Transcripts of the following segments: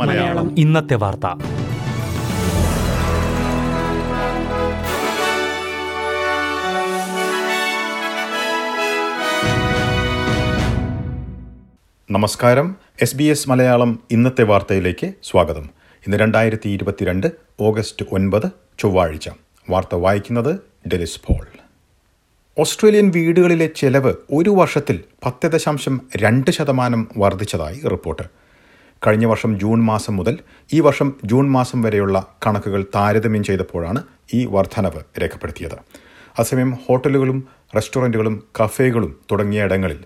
മലയാളം. ഇന്നത്തെ വാർത്ത. നമസ്കാരം. എസ് ബി എസ് മലയാളം ഇന്നത്തെ വാർത്തയിലേക്ക് സ്വാഗതം. ഇന്ന് രണ്ടായിരത്തി ഇരുപത്തിരണ്ട് ഓഗസ്റ്റ് ഒൻപത് ചൊവ്വാഴ്ച. വാർത്ത വായിക്കുന്നത് ഡെലിസ് പോൾ. ഓസ്ട്രേലിയൻ വീടുകളിലെ ചെലവ് ഒരു വർഷത്തിൽ പത്ത് ദശാംശം രണ്ട് ശതമാനം വർദ്ധിച്ചതായി റിപ്പോർട്ട്. കഴിഞ്ഞ വർഷം ജൂൺ മാസം മുതൽ ഈ വർഷം ജൂൺ മാസം വരെയുള്ള കണക്കുകൾ താരതമ്യം ചെയ്തപ്പോഴാണ് ഈ വർധനവ് രേഖപ്പെടുത്തിയത്. അതേസമയം ഹോട്ടലുകളും റെസ്റ്റോറന്റുകളും കഫേകളും തുടങ്ങിയ ഇടങ്ങളിൽ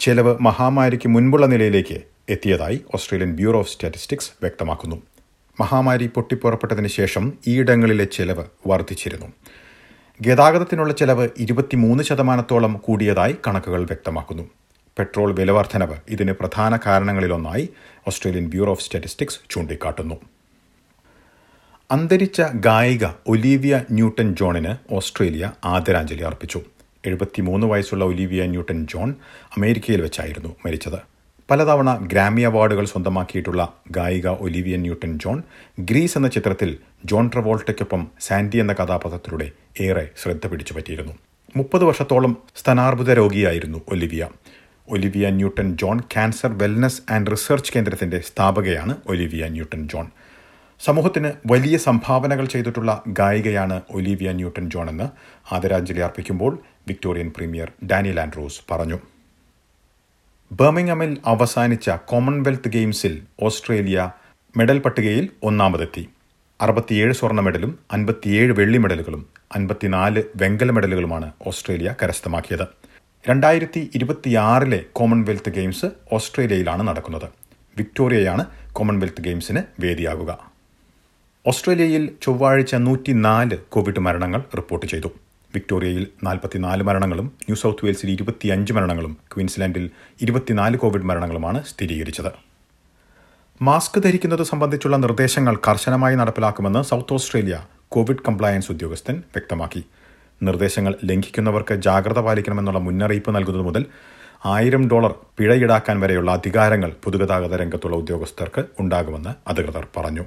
ചെലവ് മഹാമാരിക്ക് മുൻപുള്ള നിലയിലേക്ക് എത്തിയതായി ഓസ്ട്രേലിയൻ ബ്യൂറോ ഓഫ് സ്റ്റാറ്റിസ്റ്റിക്സ് വ്യക്തമാക്കുന്നു. മഹാമാരി പൊട്ടിപ്പുറപ്പെട്ടതിന് ശേഷം ഈയിടങ്ങളിലെ ചെലവ് വർദ്ധിച്ചിരുന്നു. ഗതാഗതത്തിനുള്ള ചെലവ് ഇരുപത്തിമൂന്ന് ശതമാനത്തോളം കൂടിയതായി കണക്കുകൾ വ്യക്തമാക്കുന്നു. പെട്രോൾ വിലവർദ്ധനവ് ഇതിന് പ്രധാന കാരണങ്ങളിലൊന്നായി ഓസ്ട്രേലിയൻ ബ്യൂറോ ഓഫ് സ്റ്റാറ്റിസ്റ്റിക്സ് ചൂണ്ടിക്കാട്ടുന്നു. അന്തരിച്ച ഗായിക ഒലീവിയ ന്യൂട്ടൺ ജോണിന് ഓസ്ട്രേലിയ ആദരാഞ്ജലി അർപ്പിച്ചു. എഴുപത്തിമൂന്ന് വയസ്സുള്ള ഒലീവിയ ന്യൂട്ടൺ ജോൺ അമേരിക്കയിൽ വെച്ചായിരുന്നു മരിച്ചത്. പലതവണ ഗ്രാമി അവാർഡുകൾ സ്വന്തമാക്കിയിട്ടുള്ള ഗായിക ഒലിവിയൻ ന്യൂട്ടൺ ജോൺ ഗ്രീസ് എന്ന ചിത്രത്തിൽ ജോൺ ട്രവോൾട്ടയ്ക്കൊപ്പം സാൻഡി എന്ന കഥാപാത്രത്തിലൂടെ ഏറെ ശ്രദ്ധ പിടിച്ചു പറ്റിയിരുന്നു മുപ്പത് വർഷത്തോളം സ്തനാർബുദ രോഗിയായിരുന്നു Olivia. Olivia Newton John cancer wellness and research കേന്ദ്രത്തിന്റെ സ്ഥാപകയാണ് ഒലിവിയ ന്യൂട്ടൺ ജോൺ. സമൂഹത്തിന് വലിയ സംഭാവനകൾ ചെയ്തിട്ടുള്ള ഗായികയാണ് ഒലിവിയ ന്യൂട്ടൺ ജോൺ എന്ന് ആദരാഞ്ജലി അർപ്പിക്കുമ്പോൾ വിക്ടോറിയൻ പ്രീമിയർ ഡാനിയൽ ആൻഡ്രൂസ് പറഞ്ഞു. ബർമിംഗമിൽ അവസാനിച്ച കോമൺവെൽത്ത് ഗെയിംസിൽ ഓസ്ട്രേലിയ മെഡൽ പട്ടികയിൽ ഒന്നാമതെത്തി. അറുപത്തിയേഴ് സ്വർണ മെഡലും അൻപത്തിയേഴ് വെള്ളി മെഡലുകളും അൻപത്തിനാല് വെങ്കല മെഡലുകളുമാണ് ഓസ്ട്രേലിയ കരസ്ഥമാക്കിയത്. രണ്ടായിരത്തി ഇരുപത്തിയാറിലെ കോമൺവെൽത്ത് ഗെയിംസ് ഓസ്ട്രേലിയയിലാണ് നടക്കുന്നത്. വിക്ടോറിയയാണ് കോമൺവെൽത്ത് ഗെയിംസിന് വേദിയാകുക. ഓസ്ട്രേലിയയിൽ ചൊവ്വാഴ്ച നൂറ്റിനാല് കോവിഡ് മരണങ്ങൾ റിപ്പോർട്ട് ചെയ്തു. വിക്ടോറിയയിൽ നാൽപ്പത്തിനാല് മരണങ്ങളും ന്യൂ സൗത്ത് വെയിൽസിൽ ഇരുപത്തിയഞ്ച് മരണങ്ങളും ക്വീൻസ്ലാൻഡിൽ ഇരുപത്തിനാല് കോവിഡ് മരണങ്ങളുമാണ് സ്ഥിരീകരിച്ചത്. മാസ്ക് ധരിക്കുന്നത് സംബന്ധിച്ചുള്ള നിർദ്ദേശങ്ങൾ കർശനമായി നടപ്പിലാക്കുമെന്ന് സൗത്ത് ഓസ്ട്രേലിയ കോവിഡ് കംപ്ലയൻസ് ഉദ്യോഗസ്ഥൻ വ്യക്തമാക്കി. നിർദ്ദേശങ്ങൾ ലംഘിക്കുന്നവർക്ക് ജാഗ്രത പാലിക്കണമെന്നുള്ള മുന്നറിയിപ്പ് നൽകുന്നത് മുതൽ ആയിരം ഡോളർ പിഴ ഈടാക്കാൻ വരെയുള്ള അധികാരങ്ങൾ പൊതുഗതാഗത രംഗത്തുള്ള ഉദ്യോഗസ്ഥർക്ക് ഉണ്ടാകുമെന്ന് അധികൃതർ പറഞ്ഞു.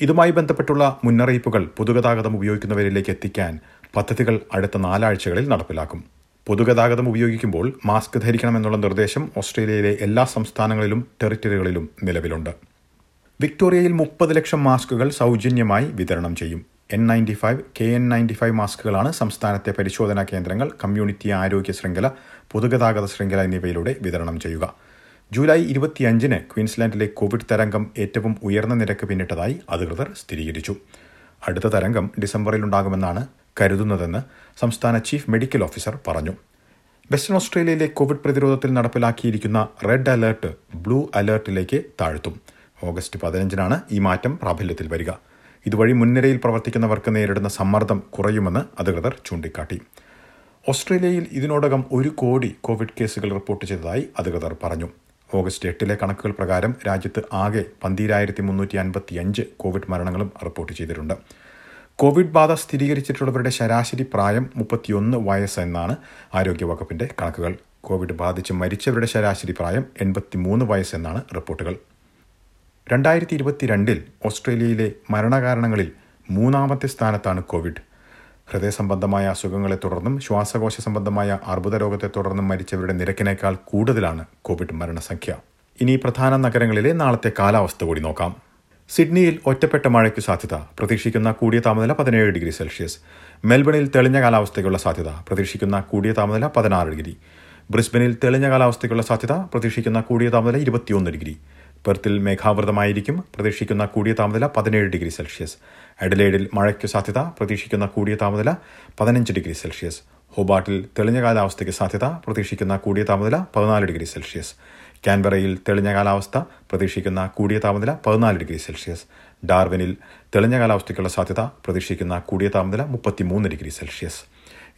ഇതുമായി ബന്ധപ്പെട്ടുള്ള മുന്നറിയിപ്പുകൾ പൊതുഗതാഗതം ഉപയോഗിക്കുന്നവരിലേക്ക് എത്തിക്കാൻ പദ്ധതികൾ അടുത്ത നാലാഴ്ചകളിൽ നടപ്പിലാക്കും. പൊതുഗതാഗതം ഉപയോഗിക്കുമ്പോൾ മാസ്ക് ധരിക്കണമെന്നുള്ള നിർദ്ദേശം ഓസ്ട്രേലിയയിലെ എല്ലാ സംസ്ഥാനങ്ങളിലും ടെറിറ്ററികളിലും നിലവിലുണ്ട്. വിക്ടോറിയയിൽ മുപ്പത് ലക്ഷം മാസ്കുകൾ സൗജന്യമായി വിതരണം ചെയ്യും. N ninety five K N ninety five മാസ്കുകളാണ് സംസ്ഥാനത്തെ പരിശോധനാ കേന്ദ്രങ്ങൾ കമ്മ്യൂണിറ്റി ആരോഗ്യ ശൃംഖല പൊതുഗതാഗത ശൃംഖല എന്നിവയിലൂടെ വിതരണം ചെയ്യുക. ജൂലൈ ഇരുപത്തിയഞ്ചിന് ക്വീൻസ്ലാൻഡിലെ കോവിഡ് തരംഗം ഏറ്റവും ഉയർന്ന നിരക്ക് പിന്നിട്ടതായി അധികൃതർ സ്ഥിരീകരിച്ചു. അടുത്ത തരംഗം ഡിസംബറിൽ ഉണ്ടാകുമെന്നാണ് കരുതുന്നതെന്ന് സംസ്ഥാന ചീഫ് മെഡിക്കൽ ഓഫീസർ പറഞ്ഞു. വെസ്റ്റേൺ ഓസ്ട്രേലിയയിലെ കോവിഡ് പ്രതിരോധത്തിൽ നടപ്പിലാക്കിയിരിക്കുന്ന റെഡ് അലേർട്ട് ബ്ലൂ അലേർട്ടിലേക്ക് താഴ്ത്തും. ഓഗസ്റ്റ് പതിനഞ്ചിനാണ് ഈ മാറ്റം പ്രാബല്യത്തിൽ വരിക. ഇതുവഴി മുൻനിരയിൽ പ്രവർത്തിക്കുന്നവർക്ക് നേരിടുന്ന സമ്മർദ്ദം കുറയുമെന്ന് അധികൃതർ ചൂണ്ടിക്കാട്ടി. ഓസ്ട്രേലിയയിൽ ഇതിനോടകം ഒരു കോടി കോവിഡ് കേസുകൾ റിപ്പോർട്ട് ചെയ്തതായി അധികൃതർ പറഞ്ഞു. ഓഗസ്റ്റ് എട്ടിലെ കണക്കുകൾ പ്രകാരം രാജ്യത്ത് ആകെ പന്തിരായിരത്തി മുന്നൂറ്റി അൻപത്തിയഞ്ച് കോവിഡ് മരണങ്ങളും റിപ്പോർട്ട് ചെയ്തിട്ടുണ്ട്. കോവിഡ് ബാധ സ്ഥിരീകരിച്ചിട്ടുള്ളവരുടെ ശരാശരി പ്രായം മുപ്പത്തിയൊന്ന് വയസ്സ് എന്നാണ് ആരോഗ്യവകുപ്പിന്റെ കണക്കുകൾ. കോവിഡ് ബാധിച്ച് മരിച്ചവരുടെ ശരാശരി പ്രായം എൺപത്തിമൂന്ന് വയസ്സെന്നാണ് റിപ്പോർട്ടുകൾ. രണ്ടായിരത്തി ഇരുപത്തിരണ്ടിൽ ഓസ്ട്രേലിയയിലെ മരണകാരണങ്ങളിൽ മൂന്നാമത്തെ സ്ഥാനത്താണ് കോവിഡ്. ഹൃദയ സംബന്ധമായ അസുഖങ്ങളെ തുടർന്നും ശ്വാസകോശ സംബന്ധമായ അർബുദ രോഗത്തെ തുടർന്നും മരിച്ചവരുടെ നിരക്കിനേക്കാൾ കൂടുതലാണ് കോവിഡ് മരണസംഖ്യ. ഇനി പ്രധാന നഗരങ്ങളിലെ നാളത്തെ കാലാവസ്ഥ കൂടി നോക്കാം. സിഡ്നിയിൽ ഒറ്റപ്പെട്ട മഴയ്ക്ക് സാധ്യത. പ്രതീക്ഷിക്കുന്ന കൂടിയ താപനില പതിനേഴ് ഡിഗ്രി സെൽഷ്യസ്. മെൽബണിൽ തെളിഞ്ഞ കാലാവസ്ഥയ്ക്കുള്ള സാധ്യത. പ്രതീക്ഷിക്കുന്ന കൂടിയ താപനില പതിനാറ് ഡിഗ്രി. ബ്രിസ്ബനിൽ തെളിഞ്ഞ കാലാവസ്ഥയ്ക്കുള്ള സാധ്യത. പ്രതീക്ഷിക്കുന്ന കൂടിയ താപനില ഇരുപത്തിയൊന്ന് ഡിഗ്രി. പെർത്തിൽ മേഘാവൃതമായിരിക്കും. പ്രതീക്ഷിക്കുന്ന കൂടിയ താപനില പതിനേഴ് ഡിഗ്രി സെൽഷ്യസ്. എഡലേഡിൽ മഴയ്ക്ക് സാധ്യത. പ്രതീക്ഷിക്കുന്ന കൂടിയ താപനില പതിനഞ്ച് ഡിഗ്രി സെൽഷ്യസ്. ഹോബാട്ടിൽ തെളിഞ്ഞ കാലാവസ്ഥയ്ക്ക് സാധ്യത. പ്രതീക്ഷിക്കുന്ന കൂടിയ താപനില പതിനാല് ഡിഗ്രി സെൽഷ്യസ്. കാൻബറയിൽ തെളിഞ്ഞ കാലാവസ്ഥ പ്രതീക്ഷിക്കുന്ന കൂടിയ താപനില പതിനാല് ഡിഗ്രി സെൽഷ്യസ്. ഡാർവിനിൽ തെളിഞ്ഞ കാലാവസ്ഥയ്ക്കുള്ള സാധ്യത പ്രതീക്ഷിക്കുന്ന കൂടിയ താപനില മുപ്പത്തിമൂന്ന് ഡിഗ്രി സെൽഷ്യസ്.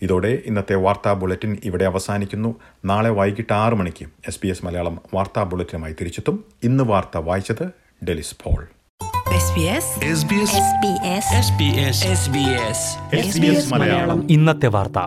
ഇതോടെ ഇന്നത്തെ വാർത്താ ബുള്ളറ്റിൻ ഇവിടെ അവസാനിക്കുന്നു. നാളെ വൈകിട്ട് ആറ് മണിക്ക് എസ് ബി എസ് മലയാളം വാർത്താ ബുള്ളറ്റിനുമായി തിരിച്ചെത്തും. ഇന്ന് വാർത്ത വായിച്ചത് ഡെലിസ് പോൾ. ഇന്നത്തെ വാർത്ത.